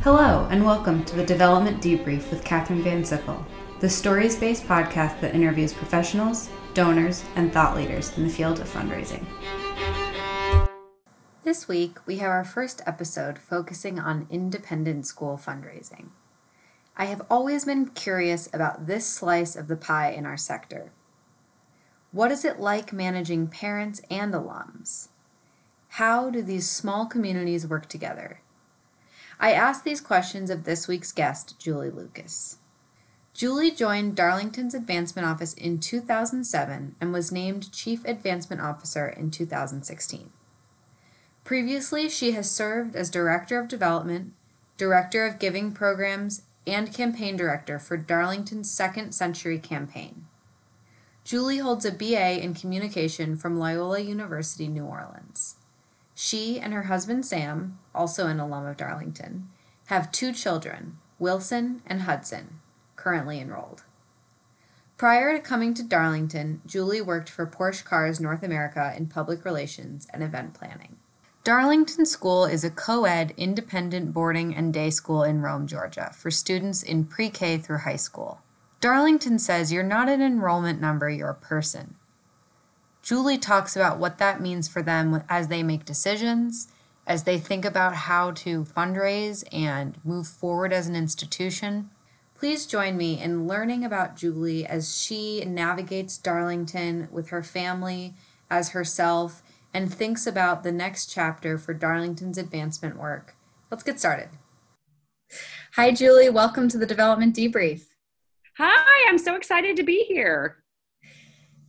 Hello, and welcome to the Development Debrief with Katherine Van Sickle, the stories based podcast that interviews professionals, donors, and thought leaders in the field of fundraising. This week, we have our first episode focusing on independent school fundraising. I have always been curious about this slice of the pie in our sector. What is it like managing parents and alums? How do these small communities work together? I asked these questions of this week's guest, Julie Lucas. Julie joined Darlington's Advancement Office in 2007 and was named Chief Advancement Officer in 2016. Previously, she has served as Director of Development, Director of Giving Programs, and Campaign Director for Darlington's Second Century Campaign. Julie holds a BA in Communication from Loyola University, New Orleans. She and her husband Sam, also an alum of Darlington, have two children, Wilson and Hudson, currently enrolled. Prior to coming to Darlington, Julie worked for Porsche Cars North America in public relations and event planning. Darlington School is a co ed independent boarding and day school in Rome, Georgia, for students in pre K through high school. Darlington says you're not an enrollment number, you're a person. Julie talks about what that means for them as they make decisions, as they think about how to fundraise and move forward as an institution. Please join me in learning about Julie as she navigates Darlington with her family, as herself, and thinks about the next chapter for Darlington's advancement work. Let's get started. Hi, Julie. Welcome to the Development Debrief. Hi, I'm so excited to be here.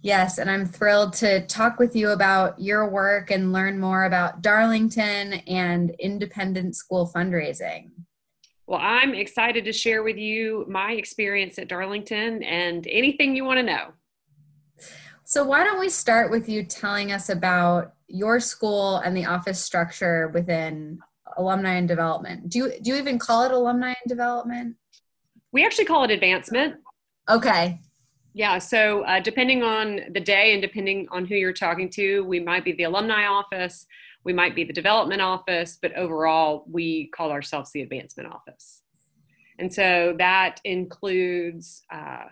Yes, and I'm thrilled to talk with you about your work and learn more about Darlington and independent school fundraising. Well, I'm excited to share with you my experience at Darlington and anything you want to know. So, why don't we start with you telling us about your school and the office structure within alumni and development? Do you do you even call it alumni and development? We actually call it advancement. Okay. Yeah, so uh, depending on the day and depending on who you're talking to, we might be the alumni office, we might be the development office, but overall, we call ourselves the advancement office. And so that includes uh,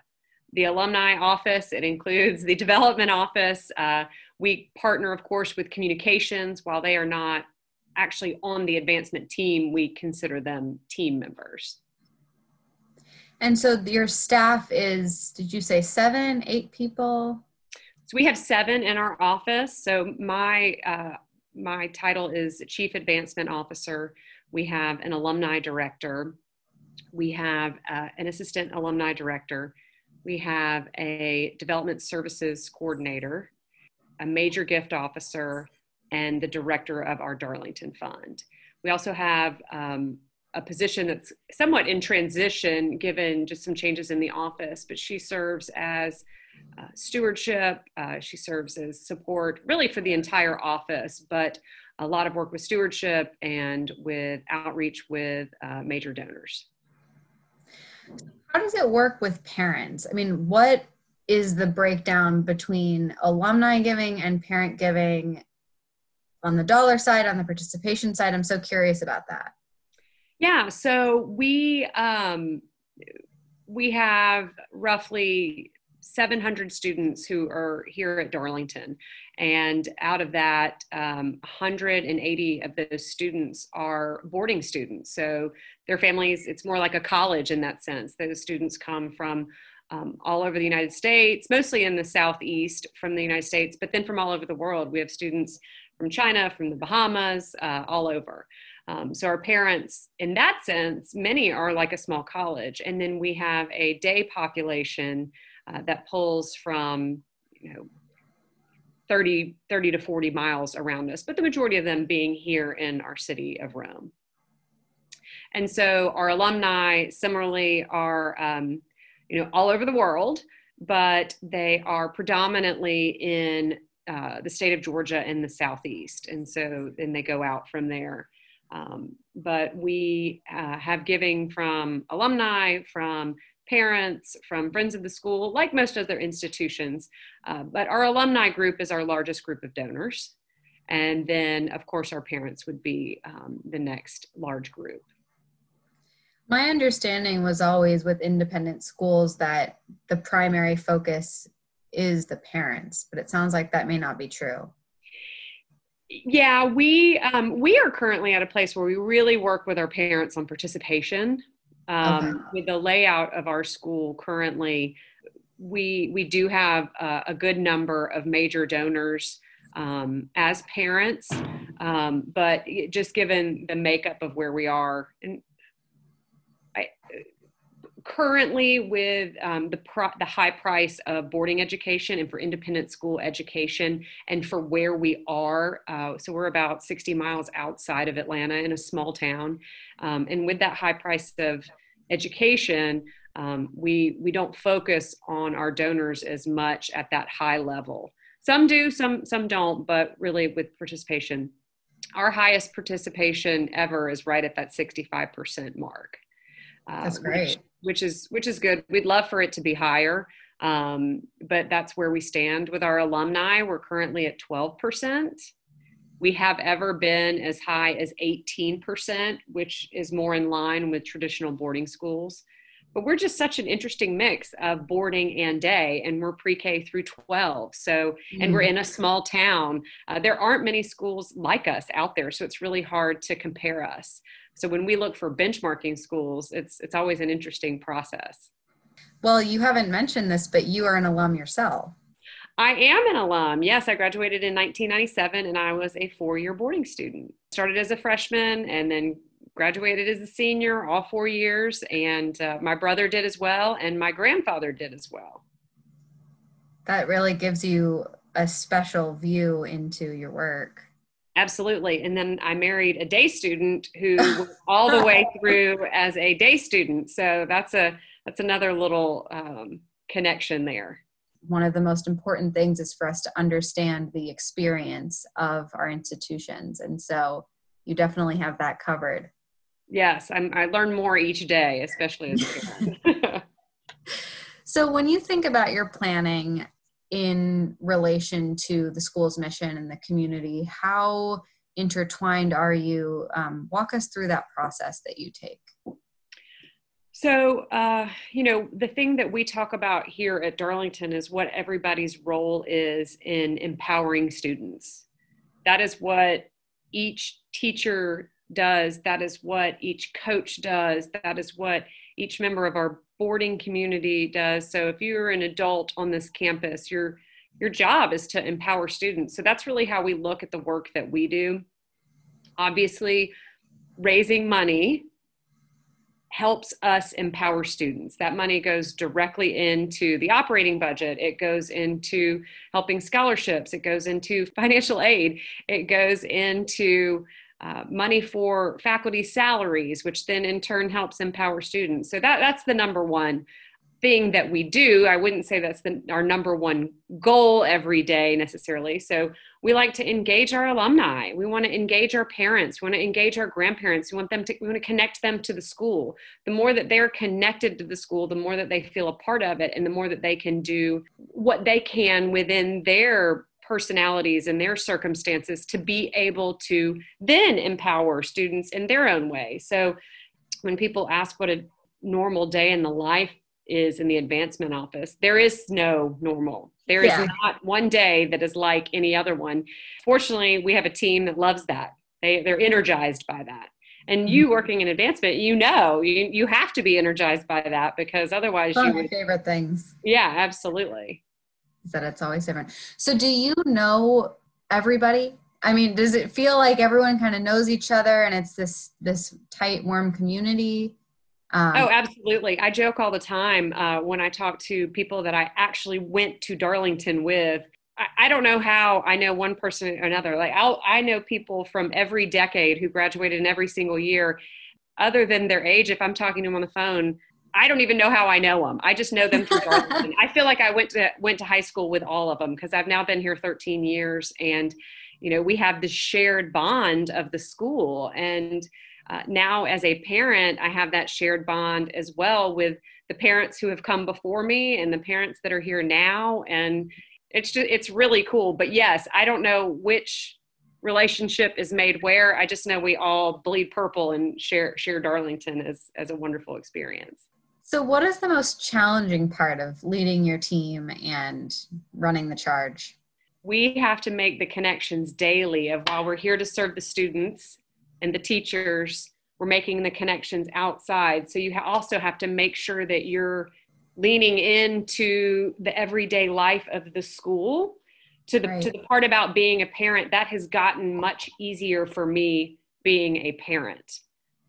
the alumni office, it includes the development office. Uh, we partner, of course, with communications. While they are not actually on the advancement team, we consider them team members. And so your staff is, did you say seven, eight people? So we have seven in our office. So my uh, my title is Chief Advancement Officer. We have an alumni director. We have uh, an assistant alumni director. We have a development services coordinator, a major gift officer, and the director of our Darlington Fund. We also have um, a position that's somewhat in transition given just some changes in the office, but she serves as uh, stewardship. Uh, she serves as support really for the entire office, but a lot of work with stewardship and with outreach with uh, major donors. How does it work with parents? I mean, what is the breakdown between alumni giving and parent giving on the dollar side, on the participation side? I'm so curious about that. Yeah, so we um, we have roughly 700 students who are here at Darlington, and out of that, um, 180 of those students are boarding students. So their families, it's more like a college in that sense. Those students come from um, all over the United States, mostly in the southeast from the United States, but then from all over the world. We have students from China, from the Bahamas, uh, all over. Um, so our parents, in that sense, many are like a small college. And then we have a day population uh, that pulls from, you know, 30, 30 to 40 miles around us, but the majority of them being here in our city of Rome. And so our alumni similarly are, um, you know, all over the world, but they are predominantly in uh, the state of Georgia and the Southeast. And so then they go out from there. Um, but we uh, have giving from alumni, from parents, from friends of the school, like most other institutions. Uh, but our alumni group is our largest group of donors. And then, of course, our parents would be um, the next large group. My understanding was always with independent schools that the primary focus is the parents, but it sounds like that may not be true. Yeah, we um, we are currently at a place where we really work with our parents on participation. Um, okay. With the layout of our school currently, we we do have a, a good number of major donors um, as parents, um, but just given the makeup of where we are, and currently with um, the pro- the high price of boarding education and for independent school education, and for where we are, uh, so we're about 60 miles outside of Atlanta in a small town, um, and with that high price of education. Um, we we don't focus on our donors as much at that high level. Some do, some some don't, but really with participation, our highest participation ever is right at that 65% mark. Uh, that's great. Which, which, is which is good. We'd love for it to be higher, um, but that's where we stand with our alumni. We're currently at 12%. We have ever been as high as 18%, which is more in line with traditional boarding schools but we're just such an interesting mix of boarding and day and we're pre-k through 12 so and mm we're in a small town. Uh, there aren't many schools like us out there so it's really hard to compare us. So when we look for benchmarking schools it's it's always an interesting process. Well you haven't mentioned this but you are an alum yourself. I am an alum. Yes, I graduated in 1997 and I was a four year boarding student. Started as a freshman and then graduated as a senior all four years, and uh, my brother did as well, and my grandfather did as well. That really gives you a special view into your work. Absolutely. And then I married a day student who was all the way through as a day student. So that's a that's another little um, connection there. One of the most important things is for us to understand the experience of our institutions. And so you definitely have that covered. Yes, I'm, I learn more each day, especially as a parent. so, when you think about your planning in relation to the school's mission and the community, how intertwined are you? Um, walk us through that process that you take. So, uh, you know, the thing that we talk about here at Darlington is what everybody's role is in empowering students. That is what each teacher does, that is what each coach does, that is what each member of our boarding community does. So if you're an adult on this campus, your your job is to empower students. So that's really how we look at the work that we do. Obviously, raising money helps us empower students. That money goes directly into the operating budget. It goes into helping scholarships. It goes into financial aid. It goes into uh, money for faculty salaries, which then in turn helps empower students. So that, that's the number one thing that we do. I wouldn't say that's the, our number one goal every day necessarily. So we like to engage our alumni. We want to engage our parents. We want to engage our grandparents. We want them to we want to connect them to the school. The more that they're connected to the school, the more that they feel a part of it and the more that they can do what they can within their personalities and their circumstances to be able to then empower students in their own way. So when people ask what a normal day in the life is in the advancement office, there is no normal. There is yeah. not one day that is like any other one. Fortunately, we have a team that loves that. They they're energized by that. And you mm-hmm. working in advancement, you know, you you have to be energized by that because otherwise One you of my would, favorite things. Yeah, absolutely that it's always different. So do you know everybody? I mean, does it feel like everyone kind of knows each other and it's this this tight, warm community? Um, oh, absolutely. I joke all the time uh, when I talk to people that I actually went to Darlington with. I, I don't know how I know one person or another. Like I'll, I know people from every decade who graduated in every single year. Other than their age, if I'm talking to them on the phone, I don't even know how I know them. I just know them through Darlington. I feel like I went to went to high school with all of them because I've now been here 13 years, and you know we have this shared bond of the school. And uh, now, as a parent, I have that shared bond as well with the parents who have come before me and the parents that are here now. And it's just it's really cool. But yes, I don't know which relationship is made where. I just know we all bleed purple and share share Darlington as as a wonderful experience. So, what is the most challenging part of leading your team and running the charge? We have to make the connections daily of while we're here to serve the students and the teachers, we're making the connections outside. So, you also have to make sure that you're leaning into the everyday life of the school to the right. to the part about being a parent that has gotten much easier for me being a parent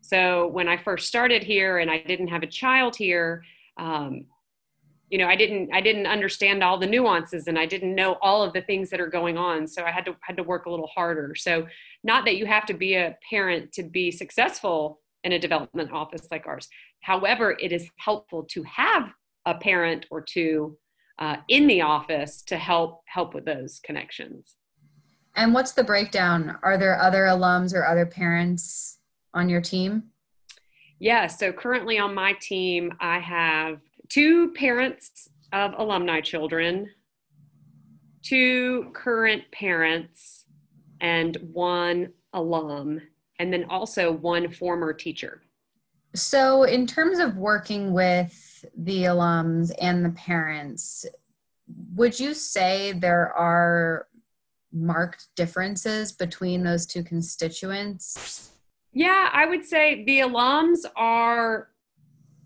so when i first started here and i didn't have a child here um, you know i didn't i didn't understand all the nuances and i didn't know all of the things that are going on so i had to had to work a little harder so not that you have to be a parent to be successful in a development office like ours however it is helpful to have a parent or two uh, in the office to help help with those connections. And what's the breakdown? Are there other alums or other parents on your team? Yeah, so currently on my team, I have two parents of alumni children, two current parents, and one alum, and then also one former teacher. So, in terms of working with the alums and the parents, would you say there are marked differences between those two constituents? Yeah, I would say the alums are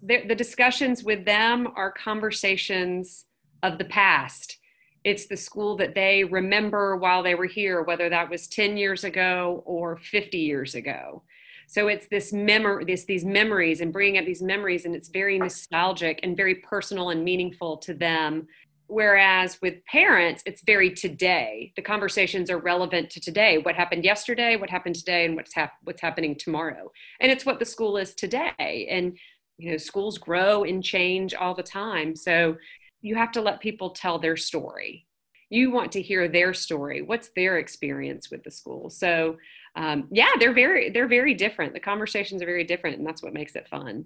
the, the discussions with them are conversations of the past. It's the school that they remember while they were here, whether that was 10 years ago or 50 years ago. So it's this memory, this these memories, and bringing up these memories, and it's very nostalgic and very personal and meaningful to them. Whereas with parents, it's very today. The conversations are relevant to today. What happened yesterday, what happened today, and what's hap- what's happening tomorrow. And it's what the school is today. And you know, schools grow and change all the time. So you have to let people tell their story. You want to hear their story. What's their experience with the school? So um, yeah, they're very they're very different. The conversations are very different, and that's what makes it fun.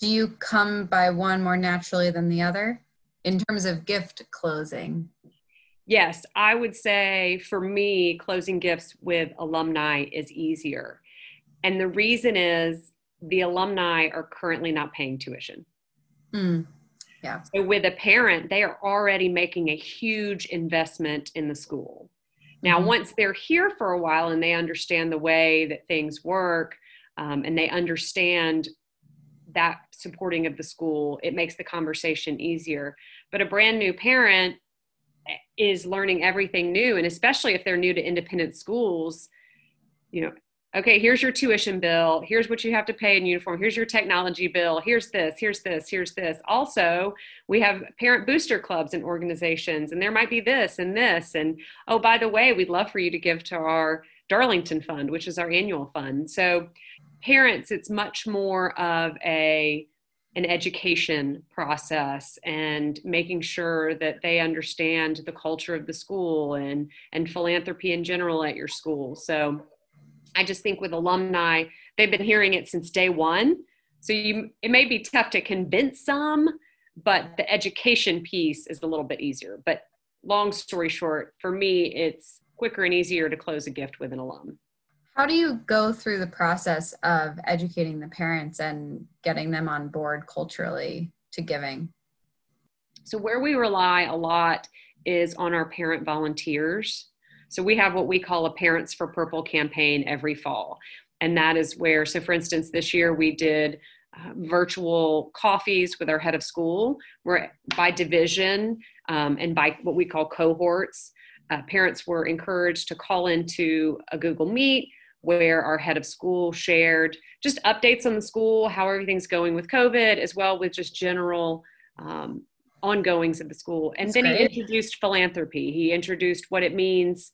Do you come by one more naturally than the other in terms of gift closing? Yes, I would say for me, closing gifts with alumni is easier. And the reason is the alumni are currently not paying tuition. Mm, yeah. So with a parent, they are already making a huge investment in the school. Now, mm-hmm. once they're here for a while and they understand the way that things work um, and they understand that supporting of the school, it makes the conversation easier. But a brand new parent is learning everything new, and especially if they're new to independent schools, you know, okay, here's your tuition bill. Here's what you have to pay in uniform. Here's your technology bill. Here's this, here's this, here's this. Also, we have parent booster clubs and organizations, and there might be this and this. And oh, by the way, we'd love for you to give to our Darlington Fund, which is our annual fund. So, parents, it's much more of a an education process and making sure that they understand the culture of the school and and philanthropy in general at your school. So I just think with alumni, they've been hearing it since day one. So you, it may be tough to convince some, but the education piece is a little bit easier. But long story short, for me, it's quicker and easier to close a gift with an alum. How do you go through the process of educating the parents and getting them on board culturally to giving? So, where we rely a lot is on our parent volunteers. So we have what we call a Parents for Purple campaign every fall. And that is where, so for instance, this year we did uh, virtual coffees with our head of school, where by division um, and by what we call cohorts, uh, parents were encouraged to call into a Google Meet where our head of school shared just updates on the school, how everything's going with COVID, as well with just general um, ongoings of the school. And That's then great. he introduced philanthropy. He introduced what it means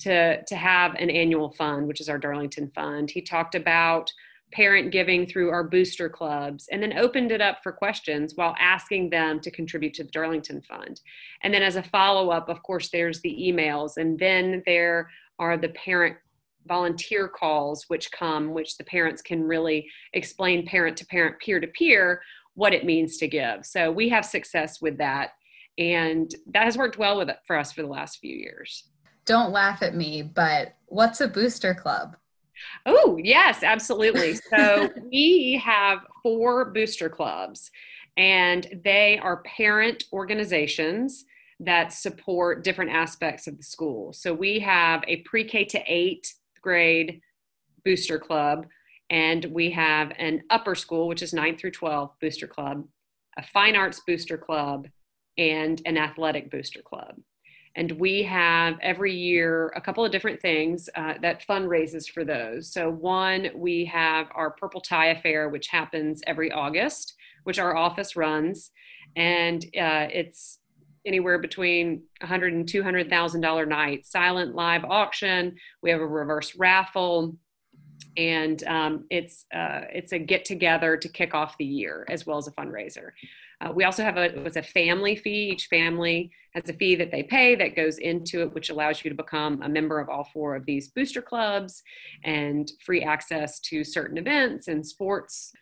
to, to have an annual fund, which is our Darlington Fund. He talked about parent giving through our booster clubs and then opened it up for questions while asking them to contribute to the Darlington Fund. And then as a follow up, of course, there's the emails. And then there are the parent volunteer calls which come which the parents can really explain parent to parent peer to peer what it means to give. So we have success with that. And that has worked well with it for us for the last few years. don't laugh at me, but what's a booster club? Oh, yes, absolutely. So we have four booster clubs, and they are parent organizations that support different aspects of the school. So we have a pre K to eight grade booster club, and we have an upper school, which is 9 through 12 booster club, a fine arts booster club, and an athletic booster club. And we have every year a couple of different things uh, that fundraises for those. So, one, we have our Purple Tie Affair, which happens every August, which our office runs. And uh, it's anywhere between 100 and 200,000 dollar night silent live auction. We have a reverse raffle and um, it's uh, it's a get together to kick off the year as well as a fundraiser. Uh, we also have a it was a family fee. Each family has a fee that they pay that goes into it, which allows you to become a member of all four of these booster clubs and free access to certain events and sports.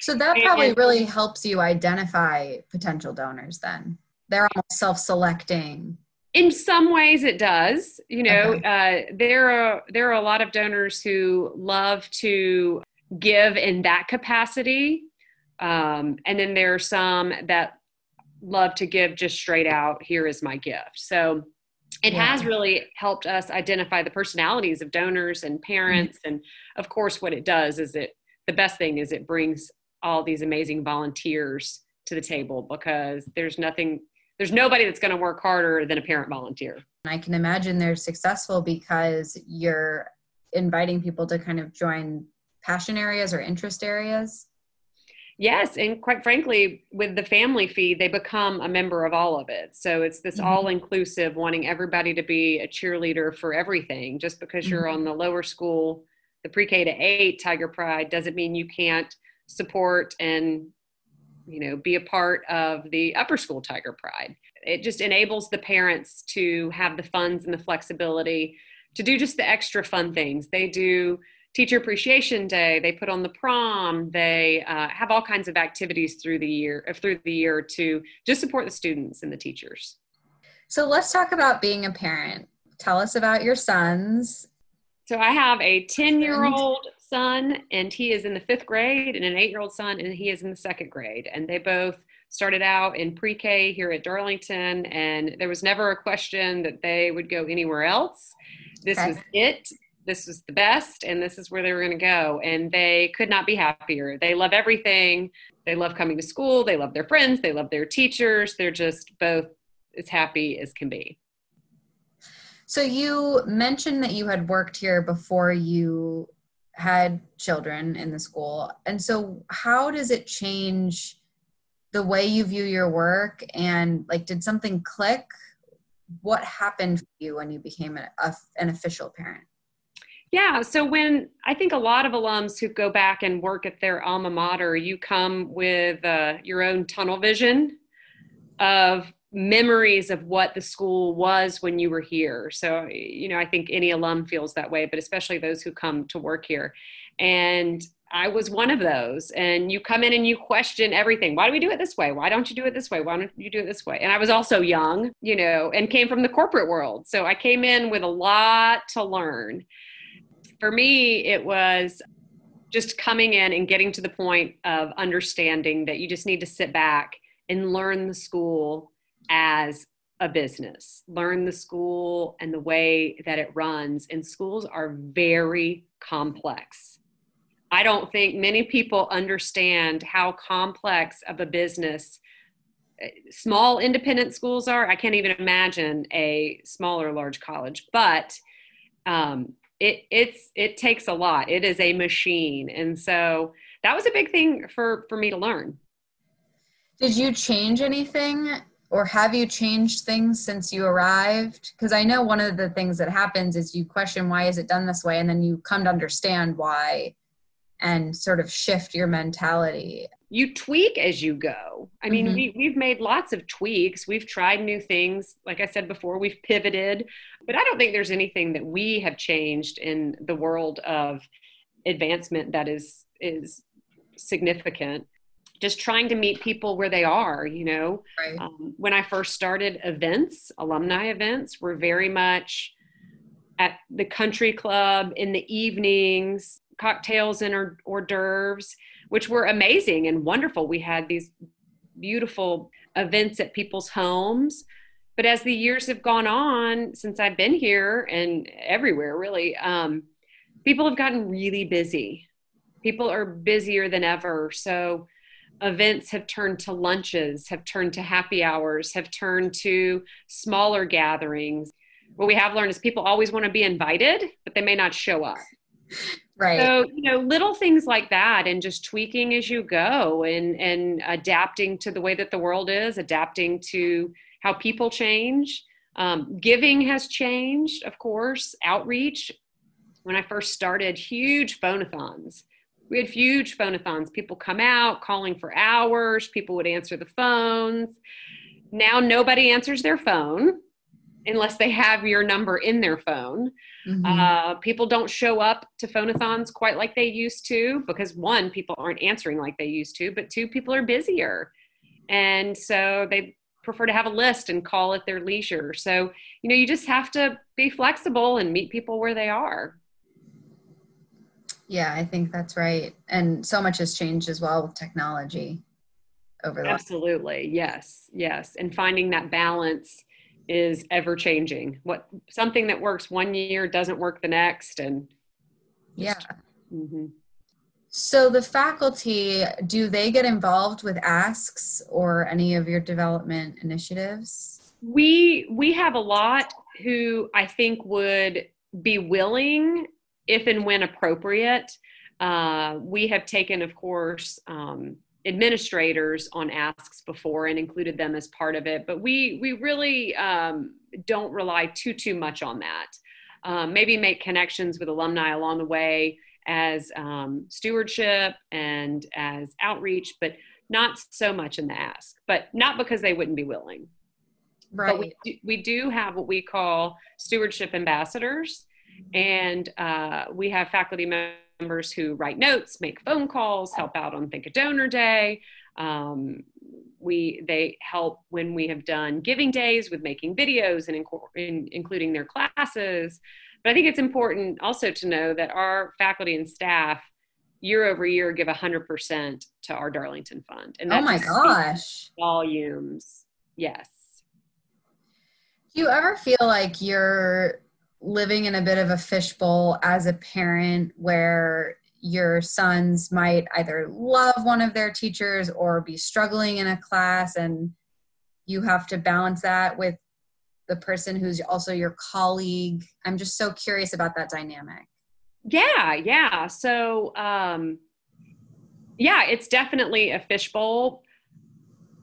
So that probably and, really helps you identify potential donors. Then they're almost self-selecting in some ways it does you know okay. uh, there are there are a lot of donors who love to give in that capacity um, and then there are some that love to give just straight out here is my gift so it yeah. has really helped us identify the personalities of donors and parents mm-hmm. and of course what it does is it the best thing is it brings all these amazing volunteers to the table because there's nothing there's nobody that's going to work harder than a parent volunteer. I can imagine they're successful because you're inviting people to kind of join passion areas or interest areas. Yes, and quite frankly, with the family fee, they become a member of all of it. So it's this mm-hmm. all inclusive, wanting everybody to be a cheerleader for everything. Just because mm-hmm. you're on the lower school, the pre K to eight Tiger Pride, doesn't mean you can't support and you know be a part of the upper school tiger pride. It just enables the parents to have the funds and the flexibility to do just the extra fun things. They do teacher appreciation day they put on the prom they uh, have all kinds of activities through the year uh, through the year to just support the students and the teachers. So let's talk about being a parent. Tell us about your sons. So i have a 10 year old son, and he is in the fifth grade, and an eight year old son, and he is in the second grade. And they both started out in pre K here at Darlington, and there was never a question that they would go anywhere else. This okay. was it. This was the best, and this is where they were going to go. And they could not be happier. They love everything. They love coming to school. They love their friends. They love their teachers. They're just both as happy as can be. So you mentioned that you had worked here before you had children in the school. And so, how does it change the way you view your work? And like, did something click? What happened for you when you became a, a, an official parent? Yeah, so when I think a lot of alums who go back and work at their alma mater, you come with uh, your own tunnel vision of memories of what the school was when you were here. So, you know, I think any alum feels that way, but especially those who come to work here. And I was one of those. And you come in and you question everything. Why do we do it this way? Why don't you do it this way? Why don't you do it this way? And I was also young, you know, and came from the corporate world. So I came in with a lot to learn. For me, it was just coming in and getting to the point of understanding that you just need to sit back and learn the school as a business, learn the school and the way that it runs. And schools are very complex. I don't think many people understand how complex of a business eh, small independent schools are. I can't even imagine a small or large college, but um, it it's it takes a lot. It is a machine, and so that was a big thing for for me to learn. Did you change anything or have you changed things since you arrived? Because i know one of the things that happens is you question why is it done this way? And then you come to understand why and sort of shift your mentality. You tweak as you go. I mean mm-hmm. we, we've made lots of tweaks. We've tried new things. Like i said before we've pivoted. But i don't think there's anything that we have changed in the world of advancement that is is significant just trying to meet people where they are you know right. um, when i first started events alumni events were very much at the country club in the evenings, cocktails and hors, hors d'oeuvres, which were amazing and wonderful. We had these beautiful events at people's homes. But as the years have gone on since I've been here and everywhere, really, um, people have gotten really busy. People are busier than ever. So events have turned to lunches, have turned to happy hours, have turned to smaller gatherings. What we have learned is people always want to be invited, but they may not show up. Right. So, you know, little things like that and just tweaking as you go and and adapting to the way that the world is, adapting to how people change. Um, giving has changed, of course, outreach. When I first started, huge phonathons we had huge phonathons. People come out calling for hours. People would answer the phones. Now nobody answers their phone unless they have your number in their phone. Mm-hmm. Uh, people don't show up to phonathons quite like they used to because one, people aren't answering like they used to, but two, people are busier. And so they prefer to have a list and call at their leisure. So, you know, you just have to be flexible and meet people where they are. Yeah, I think that's right. And so much has changed as well with technology over the Absolutely. Yes. Yes. And finding that balance is ever changing. What something that works one year doesn't work the next and yeah. Mm-hmm. So the faculty, do they get involved with asks or any of your development initiatives? We we have a lot who I think would be willing if and when appropriate. Uh, we have taken, of course, um, administrators on asks before and included them as part of it, but we we really um, don't rely too too much on that. Um, maybe make connections with alumni along the way as um, stewardship and as outreach, but not so much in the ask. But not because they wouldn't be willing. Right. But we do, we do have what we call stewardship ambassadors and uh, we have faculty members who write notes, make phone calls, help out on Thank a Donor Day. Um, we they help when we have done giving days with making videos and in, including their classes. But I think it's important also to know that our faculty and staff year over year give 100% to our Darlington Fund. And oh my gosh. Volumes. Yes. Do you ever feel like you're living in a bit of a fishbowl as a parent where your sons might either love one of their teachers or be struggling in a class and you have to balance that with the person who's also your colleague. I'm just so curious about that dynamic. Yeah yeah. So um yeah it's definitely a fishbowl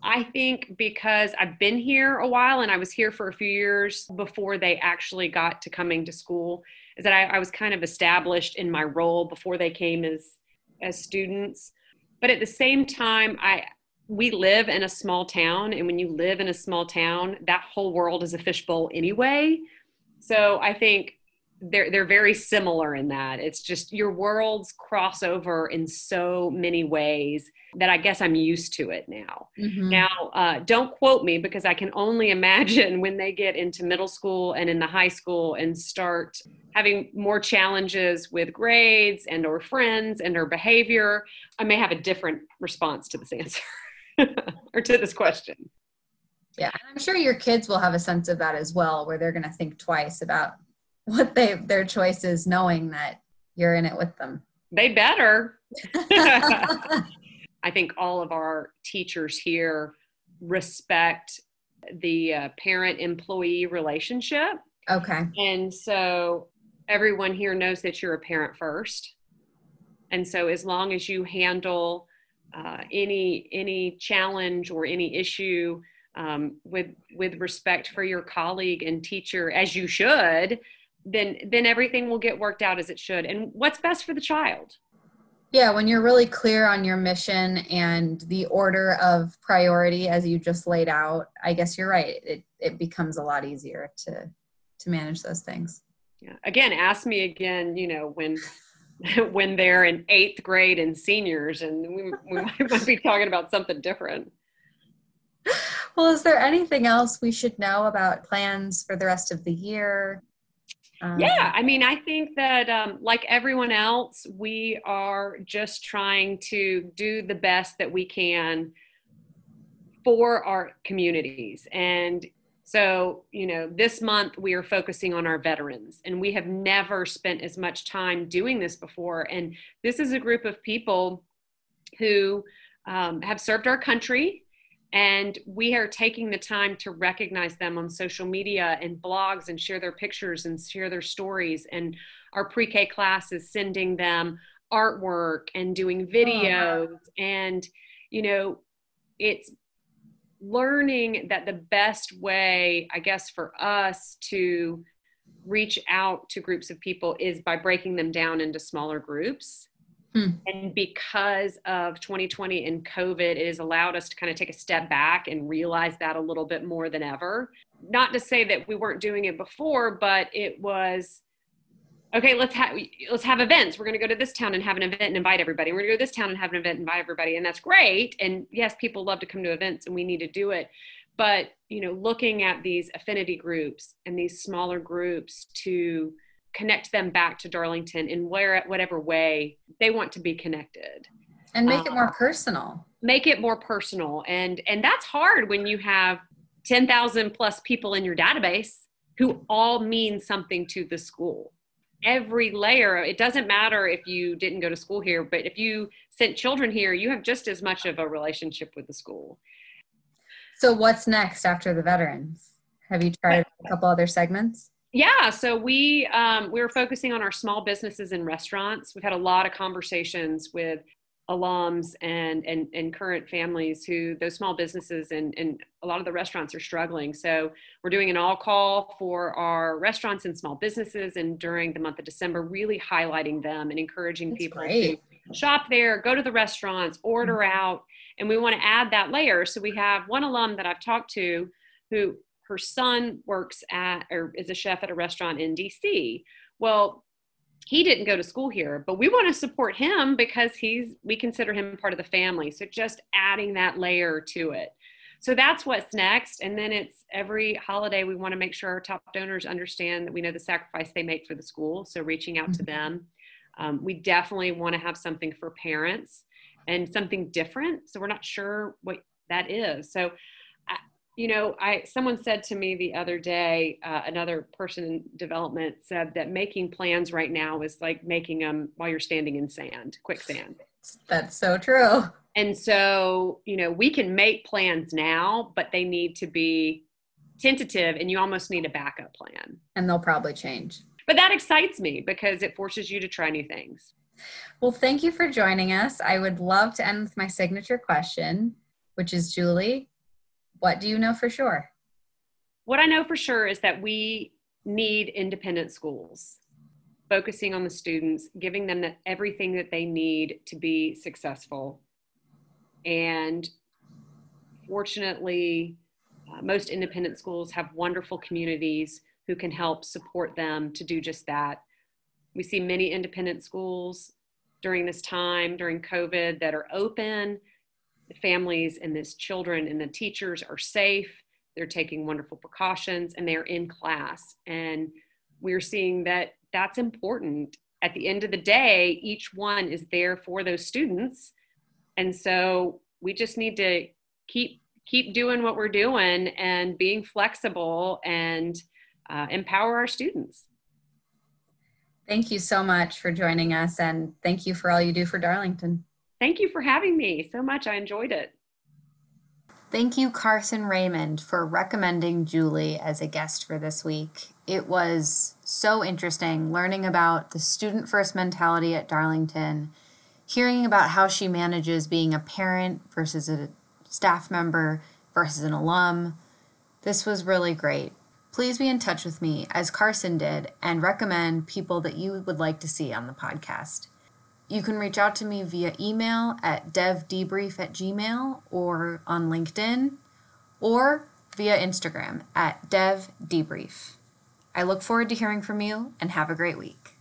I think because I've been here a while and I was here for a few years before they actually got to coming to school, is that I, I, was kind of established in my role before they came as as students. But at the same time, I we live in a small town, and when you live in a small town, that whole world is a fishbowl anyway. So I think they're they're very similar in that it's just your worlds cross over in so many ways that I guess I'm used to it now. Mm-hmm. Now, uh, don't quote me because I can only imagine when they get into middle school and in the high school and start having more challenges with grades and or friends and or behavior. I may have a different response to this answer or to this question. Yeah, and I'm sure your kids will have a sense of that as well, where they're going to think twice about what they their choice is, knowing that you're in it with them. They better. I think all of our teachers here respect the uh, parent employee relationship. Okay. And so everyone here knows that you're a parent first. And so as long as you handle uh, any any challenge or any issue um, with with respect for your colleague and teacher as you should then then everything will get worked out as it should. And what's best for the child? Yeah when you're really clear on your mission and the order of priority as you just laid out i guess you're right. It, it becomes a lot easier to to manage those things. Yeah. Again ask me again you know when when they're in eighth grade and seniors and we, we might, might be talking about something different. Well is there anything else we should know about plans for the rest of the year Um, yeah, I mean, I think that um, like everyone else, we are just trying to do the best that we can for our communities. And so, you know, this month we are focusing on our veterans, and we have never spent as much time doing this before. And this is a group of people who um, have served our country and we are taking the time to recognize them on social media and blogs and share their pictures and share their stories. And our pre-k class is sending them artwork and doing oh, videos. Oh. and you know it's learning that the best way i guess for us to reach out to groups of people is by breaking them down into smaller groups Hmm. And because of 2020 and COVID, it has allowed us to kind of take a step back and realize that a little bit more than ever. Not to say that we weren't doing it before, but it was okay. Let's have let's have events. We're going to go to this town and have an event and invite everybody. We're going to go to this town and have an event and invite everybody, and that's great. And yes, people love to come to events, and we need to do it. But you know, looking at these affinity groups and these smaller groups to connect them back to Darlington in where whatever way they want to be connected. And make it um, more personal. make it more personal. And and that's hard when you have 10,000 plus people in your database who all mean something to the school. Every layer it doesn't matter if you didn't go to school here but if you sent children here you have just as much of a relationship with the school. So what's next after the veterans? Have you tried a couple other segments yeah, so we um, we were focusing on our small businesses and restaurants. We've had a lot of conversations with alums and and, and current families who those small businesses and, and a lot of the restaurants are struggling. So we're doing an all call for our restaurants and small businesses, and during the month of December, really highlighting them and encouraging That's people great. to shop there, go to the restaurants, order mm-hmm. out, and we want to add that layer. So we have one alum that I've talked to who her son works at or is a chef at a restaurant in DC. Well, he didn't go to school here, but we want to support him because he's we consider him part of the family. So just adding that layer to it. So that's what's next. And then it's every holiday we want to make sure our top donors understand that we know the sacrifice they make for the school. So reaching out to mm-hmm. them. Um, we definitely want to have something for parents and something different. So we're not sure what that is. So you know i someone said to me the other day uh, another person in development said that making plans right now is like making them while you're standing in sand quicksand. That's so true. And so you know we can make plans now but they need to be tentative and you almost need a backup plan. And they'll probably change. But that excites me because it forces you to try new things. Well thank you for joining us. I would love to end with my signature question which is julie what do you know for sure? What I know for sure is that we need independent schools, focusing on the students, giving them that everything that they need to be successful. And fortunately, uh, most independent schools have wonderful communities who can help support them to do just that. We see many independent schools during this time, during COVID, that are open the families and the children and the teachers are safe. They're taking wonderful precautions and they're in class. And we're seeing that that's important. At the end of the day each one is there for those students. And so we just need to keep keep doing what we're doing and being flexible and uh, empower our students. Thank you so much for joining us and thank you for all you do for darlington Thank you for having me so much. I enjoyed it. Thank you, Carson Raymond, for recommending Julie as a guest for this week. It was so interesting learning about the student first mentality at Darlington, hearing about how she manages being a parent versus a staff member versus an alum. This was really great. Please be in touch with me, as Carson did, and recommend people that you would like to see on the podcast. You can reach out to me via email at devdebrief at gmail or on LinkedIn or via Instagram at devdebrief. I look forward to hearing from you and have a great week.